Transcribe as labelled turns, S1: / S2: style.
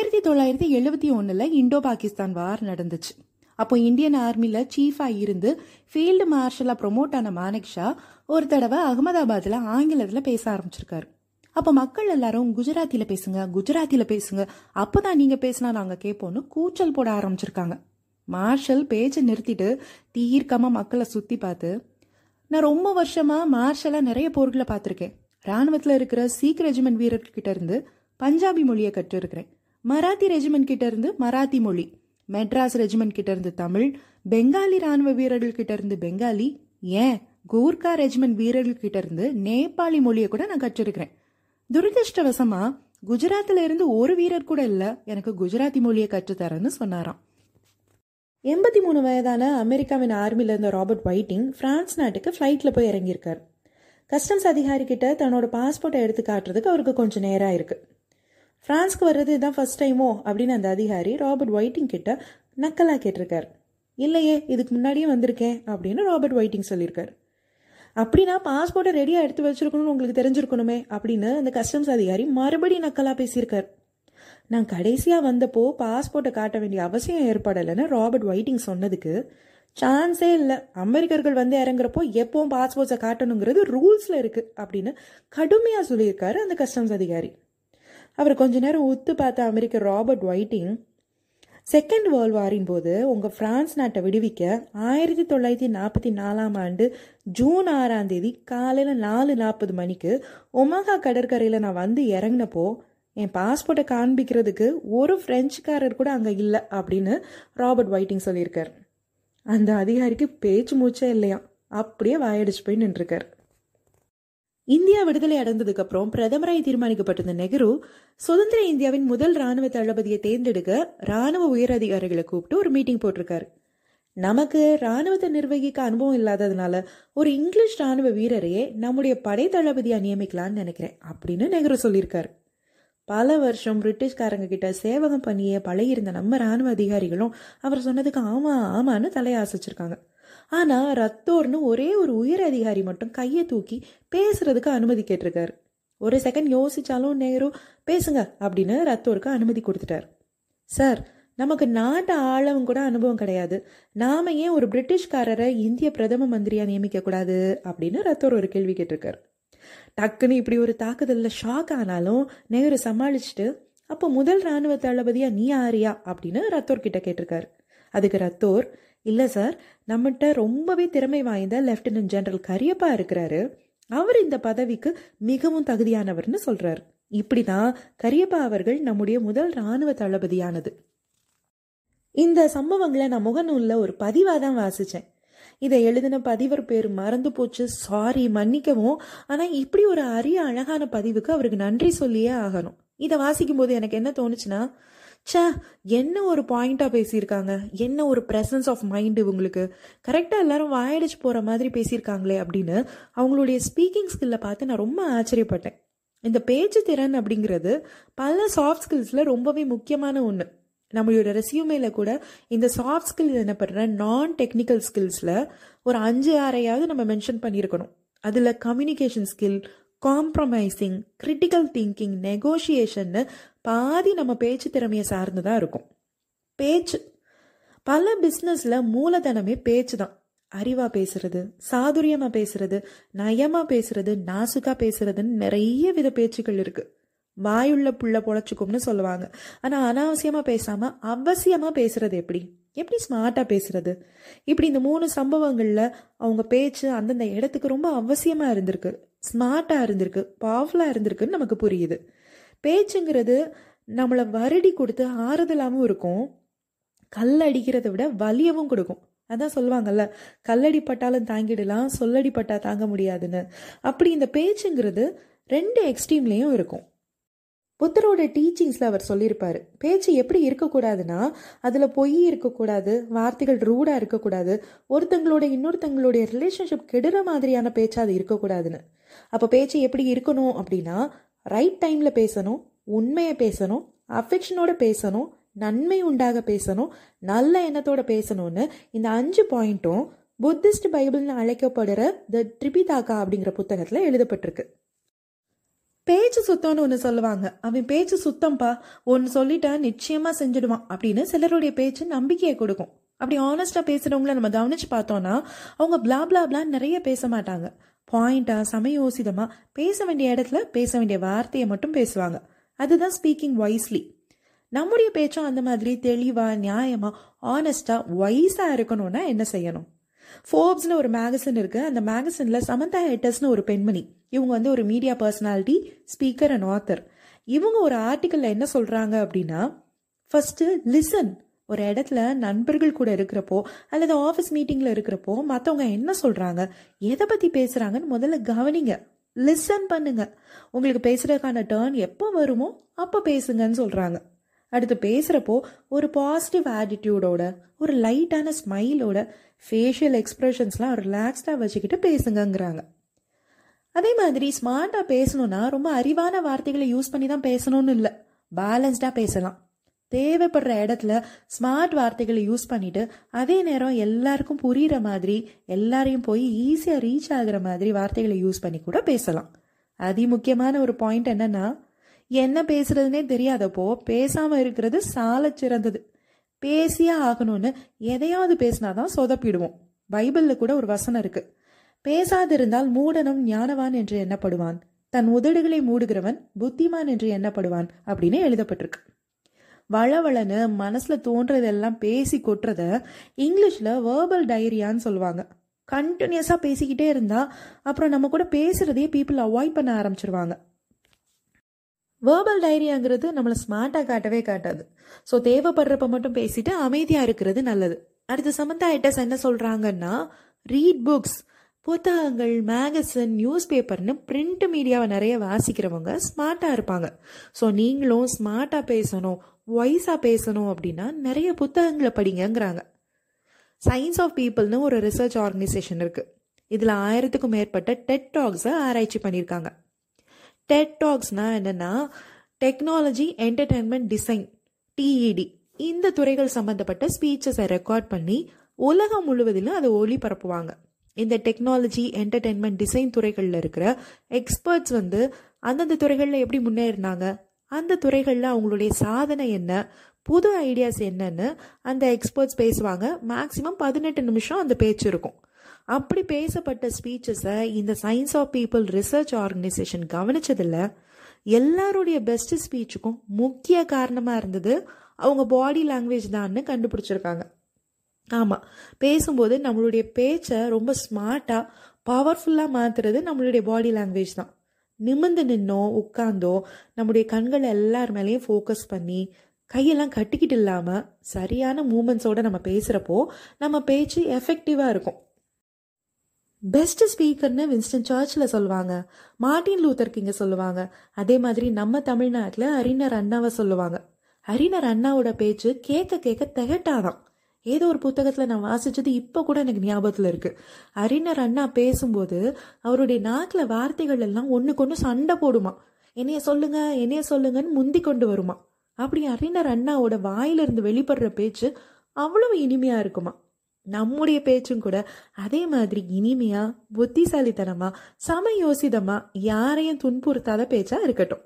S1: ஆயிரத்தி தொள்ளாயிரத்தி எழுபத்தி ஒன்றில் இண்டோ பாகிஸ்தான் வார் நடந்துச்சு. அப்போ இந்தியன் ஆர்மியில் சீஃபாக இருந்து ஃபீல்டு மார்ஷலாக ப்ரொமோட் ஆன மானக் ஷா ஒரு தடவை அகமதாபாத்தில் ஆங்கிலத்தில் பேச ஆரம்பிச்சிருக்காரு. அப்போ மக்கள் எல்லாரும் குஜராத்தியில் பேசுங்க குஜராத்தியில் பேசுங்க அப்போ தான் நீங்கள் பேசினா நாங்கள் கேட்போன்னு கூச்சல் போட ஆரம்பிச்சிருக்காங்க. மார்ஷல் பேச்சை நிறுத்திட்டு தீர்க்கமாக மக்களை சுற்றி பார்த்து நான் ரொம்ப வருஷமாக மார்ஷலாக நிறைய போர்களை பார்த்துருக்கேன். ராணுவத்தில் இருக்கிற சீக் ரெஜிமெண்ட் வீரர்கிட்ட இருந்து பஞ்சாபி மொழியை கற்றுருக்கிறேன். மராத்தி ரெஜிமெண்ட் கிட்ட இருந்து மராத்தி மொழி மெட்ராஸ் ரெஜிமெண்ட் கிட்ட இருந்து தமிழ் பெங்காலி ராணுவ வீரர்கள் கிட்ட இருந்து பெங்காலி ஏன் கூர்கா ரெஜிமெண்ட் வீரர்கள் கிட்ட இருந்து நேபாளி மொழியை கூட நான் கற்றிருக்கிறேன். துரதிருஷ்டவசமா குஜராத்தில் இருந்து ஒரு வீரர் கூட இல்லை எனக்கு குஜராத்தி மொழியை கற்றுத்தரேன்னு சொன்னாராம். எண்பத்தி மூணு வயதான அமெரிக்காவின் ஆர்மியில் இருந்த ராபர்ட் ஒயிட்டிங் பிரான்ஸ் நாட்டுக்கு ஃப்ளைட்டில் போய் இறங்கியிருக்கார். கஸ்டம்ஸ் அதிகாரி கிட்ட தன்னோட பாஸ்போர்ட்டை எடுத்து காட்டுறதுக்கு அவருக்கு கொஞ்சம் நேரம் இருக்குது ஃப்ரான்ஸ்க்கு வர்றது இதுதான் ஃபர்ஸ்ட் டைமோ அப்படின்னு அந்த அதிகாரி ராபர்ட் ஒயிட்டிங் கிட்ட நக்கலாக கேட்டிருக்கார். இல்லையே இதுக்கு முன்னாடியே வந்திருக்கேன் அப்படின்னு ராபர்ட் ஒயிட்டிங் சொல்லியிருக்காரு. அப்படின்னா பாஸ்போர்ட்டை ரெடியாக எடுத்து வச்சிருக்கணும்னு உங்களுக்கு தெரிஞ்சிருக்கணுமே அப்படின்னு அந்த கஸ்டம்ஸ் அதிகாரி மறுபடியும் நக்கலாக பேசியிருக்கார். நான் கடைசியாக வந்தப்போ பாஸ்போர்ட்டை காட்ட வேண்டிய அவசியம் ஏற்படலைன்னு ராபர்ட் ஒயிட்டிங் சொன்னதுக்கு சான்ஸே இல்லை. அமெரிக்கர்கள் வந்து இறங்குறப்போ எப்பவும் பாஸ்போர்ட்ஸை காட்டணுங்கிறது ரூல்ஸில் இருக்குது அப்படின்னு கடுமையாக சொல்லியிருக்காரு அந்த கஸ்டம்ஸ் அதிகாரி. அவர் கொஞ்ச நேரம் உத்து பார்த்த அமெரிக்க ராபர்ட் ஒயிட்டிங் செகண்ட் வேர்ல்ட் வாரின் போது உங்கள் பிரான்ஸ் நாட்டை விடுவிக்க ஆயிரத்தி தொள்ளாயிரத்தி நாற்பத்தி நாலாம் ஆண்டு ஜூன் ஆறாம் தேதி காலையில் நாலு நாற்பது மணிக்கு ஒமகா கடற்கரையில் நான் வந்து இறங்கினப்போ என் பாஸ்போர்ட்டை காண்பிக்கிறதுக்கு ஒரு ஃப்ரெஞ்சுக்காரர் கூட அங்கே இல்லை அப்படின்னு ராபர்ட் ஒயிட்டிங் சொல்லியிருக்கார். அந்த அதிகாரிக்கு பேச்சு மூச்சே இல்லையா அப்படியே வாயடிச்சு போய் நின்றுருக்கார். இந்தியா விடுதலை அடைந்ததுக்கு அப்புறம் பிரதமராய் தீர்மானிக்கப்பட்டிருந்த நெஹ்ரு சுதந்திர இந்தியாவின் முதல் ராணுவ தளபதியை தேர்ந்தெடுக்க ராணுவ உயர் அதிகாரிகளை கூப்பிட்டு ஒரு மீட்டிங் போட்டிருக்காரு. நமக்கு ராணுவத்தை நிர்வகிக்க அனுபவம் இல்லாததுனால ஒரு இங்கிலீஷ் ராணுவ வீரரையே நம்முடைய படை தளபதியா நியமிக்கலாம்னு நினைக்கிறேன் அப்படின்னு நெஹ்ரு சொல்லியிருக்காரு. பல வருஷம் பிரிட்டிஷ்காரங்க கிட்ட சேவகம் பண்ணியே பழகியிருந்த நம்ம ராணுவ அதிகாரிகளும் அவர் சொன்னதுக்கு ஆமா ஆமான்னு தலையாசிச்சிருக்காங்க ஆனா ரத்தோர்னு ஒரே ஒரு உயர் அதிகாரி மட்டும் கையை தூக்கி பேசுறதுக்கு அனுமதி கேட்டிருக்காரு. ஒரு செகண்ட் யோசிச்சாலும் நேரு பேசுங்க அப்படின்னு ரத்தோருக்கு அனுமதி கொடுத்துட்டார். சார் நமக்கு நாட்டு ஆளவும் கூட அனுபவம் கிடையாது. நாம ஏன் ஒரு பிரிட்டிஷ்காரரை இந்திய பிரதம மந்திரியா நியமிக்க கூடாது? அப்படின்னு ரத்தோர் ஒரு கேள்வி கேட்டிருக்காரு. டக்குன்னு இப்படி ஒரு தாக்குதலில் ஷாக் ஆனாலும் நேரு சமாளிச்சுட்டு அப்போ முதல் ராணுவ தளபதியா நீ ஆறியா அப்படின்னு ரத்தோர் கிட்ட கேட்டிருக்காரு. அதுக்கு ரத்தோர் இல்லை சார் நம்மகிட்ட ரொம்பவே திறமை வாய்ந்த லெப்டினன்ட் ஜெனரல் கரியப்பா இருக்கிறாரு. அவர் இந்த பதவிக்கு மிகவும் தகுதியானவர்னு சொல்றாரு. இப்படிதான் கரியப்பா அவர்கள் நம்முடைய முதல் ராணுவ தளபதியானது. இந்த சம்பவங்களை நான் முகநூலில் ஒரு பதிவாக தான் வாசித்தேன் இதை எழுதின பதிவர் பேர் மறந்து போச்சு. சாரி மன்னிக்கவும். ஆனால் இப்படி ஒரு அரிய அழகான பதிவுக்கு அவருக்கு நன்றி சொல்லியே ஆகணும். இதை வாசிக்கும் போது எனக்கு என்ன தோணுச்சுன்னா ச்சே என்ன ஒரு பாயிண்டாக பேசியிருக்காங்க? என்ன ஒரு ப்ரெசன்ஸ் ஆஃப் மைண்டு இவங்களுக்கு? கரெக்டாக எல்லாரும் வாயடிச்சு போகிற மாதிரி பேசியிருக்காங்களே அப்படின்னு அவங்களுடைய ஸ்பீக்கிங் ஸ்கில்லை பார்த்து நான் ரொம்ப ஆச்சரியப்பட்டேன். இந்த பேச்சு திறன் அப்படிங்கிறது பல சாஃப்ட் ஸ்கில்ஸில் ரொம்பவே முக்கியமான ஒன்று நம்மளோட ரெசியூமேல கூட இந்த சாஃப்ட் ஸ்கில் என்ன பண்ணுற நான் டெக்னிக்கல் ஸ்கில்ஸில் ஒரு அஞ்சு ஆறையாவது நம்ம மென்ஷன் பண்ணியிருக்கணும். அதில் communication skill compromising critical thinking நெகோஷியேஷன்னு பாதி நம்ம பேச்சு திறமையை சார்ந்து தான் இருக்கும். பேச்சு. பல பிஸ்னஸில் மூலதனமே பேச்சு தான். அறிவாக பேசுறது சாதுரியமாக பேசுறது நயமாக பேசுறது நாசுக்காக பேசுறதுன்னு நிறைய வித பேச்சுக்கள் இருக்குது வாயுள்ள புள்ள பொழைச்சிக்கும்னு சொல்லுவாங்க. ஆனால் அனாவசியமாக பேசாமல் அவசியமாக பேசுறது எப்படி? எப்படி ஸ்மார்ட்டாக பேசுறது? இப்படி இந்த மூணு சம்பவங்களில் அவங்க பேச்சு அந்தந்த இடத்துக்கு ரொம்ப அவசியமாக இருந்திருக்கு. ஸ்மார்ட்டாக இருந்திருக்கு பவர்ஃபுல்லாக இருந்திருக்குன்னு நமக்கு புரியுது. பேச்சுங்கிறது நம்மளை வருடி கொடுத்து ஆறுதலாகவும் இருக்கும். கல் அடிக்கிறத விட வலியவும் கொடுக்கும். அதான் சொல்லுவாங்கல்ல கல்லடி பட்டாலும் தாங்கிடலாம் சொல்லடி பட்டா தாங்க முடியாதுன்னு. அப்படி இந்த பேச்சுங்கிறது ரெண்டு எக்ஸ்ட்ரீம்லேயும் இருக்கும். புத்தரோட டீச்சிங்ஸில் அவர் சொல்லியிருப்பார். பேச்சு எப்படி இருக்கக்கூடாதுன்னா அதில் பொய் இருக்கக்கூடாது வார்த்தைகள் ரூடாக இருக்கக்கூடாது ஒருத்தங்களோட இன்னொருத்தங்களுடைய ரிலேஷன்ஷிப் கெடுற மாதிரியான பேச்சு அது இருக்கக்கூடாதுன்னு. அப்போ பேச்சு எப்படி இருக்கணும் அப்படின்னா ரைட் டைமில் பேசணும் உண்மையை பேசணும் அஃபெக்ஷனோட பேசணும் நன்மை உண்டாக பேசணும் நல்ல எண்ணத்தோட பேசணும்னு இந்த அஞ்சு பாயிண்ட்டும் புத்திஸ்ட் பைபிள்னு அழைக்கப்படுற த ட்ரிபிதாக்கா அப்படிங்கிற புத்தகத்தில் எழுதப்பட்டிருக்கு. பேச்சு சுத்தம்னு ஒன்று சொல்லுவாங்க. அவன் பேச்சு சுத்தம்ப்பா ஒன்று சொல்லிட்டா நிச்சயமாக செஞ்சுடுவான் அப்படின்னு சிலருடைய பேச்சு நம்பிக்கையை கொடுக்கும். அப்படி ஆனஸ்டாக பேசுகிறவங்கள நம்ம கவனிச்சு பார்த்தோன்னா அவங்க பிளா பிளா நிறைய பேச மாட்டாங்க. பாயிண்டாக சமயோசிதமாக பேச வேண்டிய இடத்துல பேச வேண்டிய வார்த்தையை மட்டும் பேசுவாங்க. அதுதான் ஸ்பீக்கிங் வைஸ்லி நம்முடைய பேச்சும் அந்த மாதிரி தெளிவாக நியாயமாக ஆனஸ்டாக வைஸாக இருக்கணும்னா என்ன செய்யணும்? ஃபோர்ப்ஸ்னு ஒரு மேகசின் இருக்குது அந்த மேகசினில் சமந்தா ஹெட்டர்ஸ்னு ஒரு பெண்மணி. இவங்க வந்து ஒரு media personality speaker and author இவங்க ஒரு ஆர்டிக்கலில் என்ன சொல்கிறாங்க அப்படின்னா ஃபர்ஸ்ட் லிசன் ஒரு இடத்துல நண்பர்கள் கூட இருக்கிறப்போ அல்லது ஆஃபீஸ் மீட்டிங்கில் இருக்கிறப்போ மற்றவங்க என்ன சொல்கிறாங்க எதை பற்றி பேசுகிறாங்கன்னு முதல்ல கவனிங்க. லிசன் பண்ணுங்க. உங்களுக்கு பேசுறதுக்கான டேர்ன் எப்போ வருமோ அப்போ பேசுங்கன்னு சொல்கிறாங்க அடுத்து பேசுகிறப்போ ஒரு பாசிட்டிவ் ஆட்டிடியூடோட ஒரு லைட்டான ஸ்மைலோட ஃபேஷியல் எக்ஸ்ப்ரெஷன்ஸ்லாம் ரிலாக்ஸ்டாக வச்சுக்கிட்டு பேசுங்கங்கிறாங்க. அதே மாதிரி ஸ்மார்ட்டாக பேசணும்னா ரொம்ப அறிவான வார்த்தைகளை யூஸ் பண்ணி தான் பேசணும்னு இல்லை. பேலன்ஸ்டாக பேசலாம். தேவைப்படுற இடத்துல ஸ்மார்ட் வார்த்தைகளை யூஸ் பண்ணிட்டு அதே நேரம் எல்லாருக்கும் புரியுற மாதிரி எல்லாரையும் போய் ஈஸியாக ரீச் ஆகுற மாதிரி வார்த்தைகளை யூஸ் பண்ணி கூட பேசலாம். அதி முக்கியமான ஒரு பாயிண்ட் என்னன்னா என்ன பேசுறதுனே தெரியாதப்போ பேசாம இருக்கிறது சால சிறந்தது. பேசியே ஆகணும்னு எதையாவது பேசினாதான் சொதப்பிடுவோம். பைபிள்ல கூட ஒரு வசனம் இருக்கு. பேசாதிருந்தால் மூடனும் ஞானவான் என்று எண்ணப்படுவான். தன் உதடுகளை மூடுகிறவன் புத்திமான் என்று எண்ணப்படுவான் அப்படின்னு எழுதப்பட்டிருக்கு. வளவளன்னு மனசுல தோன்றதெல்லாம் பேசி கொட்டுறத இங்கிலீஷ்ல வேர்பல் டைரியான்னு சொல்லுவாங்க. கண்டினியூஸா பேசிக்கிட்டே இருந்தா அப்புறம் நம்ம கூட பேசுறதே பீப்புள் அவாய்ட் பண்ண ஆரம்பிச்சிருவாங்க. வேர்பல் டைரியாங்கிறது நம்மளை ஸ்மார்ட்டாக காட்டவே காட்டாது. ஸோ தேவைப்படுறப்ப மட்டும் பேசிட்டு அமைதியாக இருக்கிறது நல்லது. அடுத்து சமந்தா ஐட்டஸ் என்ன சொல்கிறாங்கன்னா ரீட் புக்ஸ் புத்தகங்கள் மேகசின் நியூஸ் பேப்பர்னு பிரிண்ட் மீடியாவை நிறைய வாசிக்கிறவங்க ஸ்மார்ட்டாக இருப்பாங்க. ஸோ நீங்களும் ஸ்மார்ட்டாக பேசணும் வாய்ஸாக பேசணும் அப்படின்னா நிறைய புத்தகங்களை படிங்கங்கிறாங்க. சயின்ஸ் ஆஃப் பீப்புள்னு ஒரு ரிசர்ச் ஆர்கனைசேஷன் இருக்குது இதில் ஆயிரத்துக்கும் மேற்பட்ட டெட் டாக்ஸை ஆராய்ச்சி பண்ணியிருக்காங்க. டெட் டாக்ஸ்னால் என்னென்னா டெக்னாலஜி என்டர்டைன்மெண்ட் டிசைன் டிஇடி இந்த துறைகள் சம்பந்தப்பட்ட ஸ்பீச்சஸை ரெக்கார்ட் பண்ணி உலகம் முழுவதிலும் அதை ஒளிபரப்புவாங்க. இந்த டெக்னாலஜி என்டர்டைன்மெண்ட் டிசைன் துறைகளில் இருக்கிற எக்ஸ்பர்ட்ஸ் வந்து அந்தந்த துறைகளில் எப்படி முன்னேறினாங்க? அந்த துறைகளில் அவங்களுடைய சாதனை என்ன? புது ஐடியாஸ் என்னன்னு அந்த எக்ஸ்பர்ட்ஸ் பேசுவாங்க. மேக்ஸிமம் பதினெட்டு நிமிஷம் அந்த பேச்சு இருக்கும். அப்படி பேசப்பட்ட ஸ்பீச்சஸை இந்த science of people research organisation கவனிச்சதில்ல. எல்லாருடைய பெஸ்ட் ஸ்பீச்சுக்கும் முக்கிய காரணமாக இருந்தது அவங்க பாடி லாங்குவேஜ் தான்னு கண்டுபிடிச்சிருக்காங்க. ஆமாம் பேசும்போது நம்மளுடைய பேச்சை ரொம்ப ஸ்மார்ட்டாக பவர்ஃபுல்லாக மாற்றுறது நம்மளுடைய பாடி லாங்குவேஜ் தான். நிமிர்ந்து நின்னோ உட்காந்தோ நம்முடைய கண்கள் எல்லார் மேலேயும் ஃபோக்கஸ் பண்ணி கையெல்லாம் கட்டிக்கிட்டு இல்லாமல் சரியான மூமெண்ட்ஸோடு நம்ம பேசுகிறப்போ நம்ம பேச்சு எஃபெக்டிவாக இருக்கும். பெஸ்ட் ஸ்பீக்கர்னு வின்ஸ்டன் சர்ச்சில் சொல்லுவாங்க. மார்ட்டின் லூத்தர் கிங்க சொல்லுவாங்க. அதே மாதிரி நம்ம தமிழ்நாட்டில் அறிஞர் அண்ணாவை சொல்லுவாங்க. அறிஞர் அண்ணாவோட பேச்சு கேட்க கேட்க திகட்டாதான். ஏதோ ஒரு புத்தகத்தில் நான் வாசித்தது இப்போ கூட எனக்கு ஞாபகத்தில் இருக்குது அறிஞர் அண்ணா பேசும்போது அவருடைய நாக்கில் வார்த்தைகள் எல்லாம் ஒன்றுக்கு ஒன்று சண்டை போடுமா. என்னைய சொல்லுங்க என்னைய சொல்லுங்கன்னு முந்தி கொண்டு வருமா. அப்படி அறிஞர் அண்ணாவோட வாயிலிருந்து வெளிப்படுற பேச்சு அவ்வளவு இனிமையாக இருக்குமா. நம்முடைய பேச்சும் கூட அதே மாதிரி இனிமையா புத்திசாலித்தனமா சமயோசிதமா யாரையும் துன்புறுத்தாத பேச்சா இருக்கட்டும்.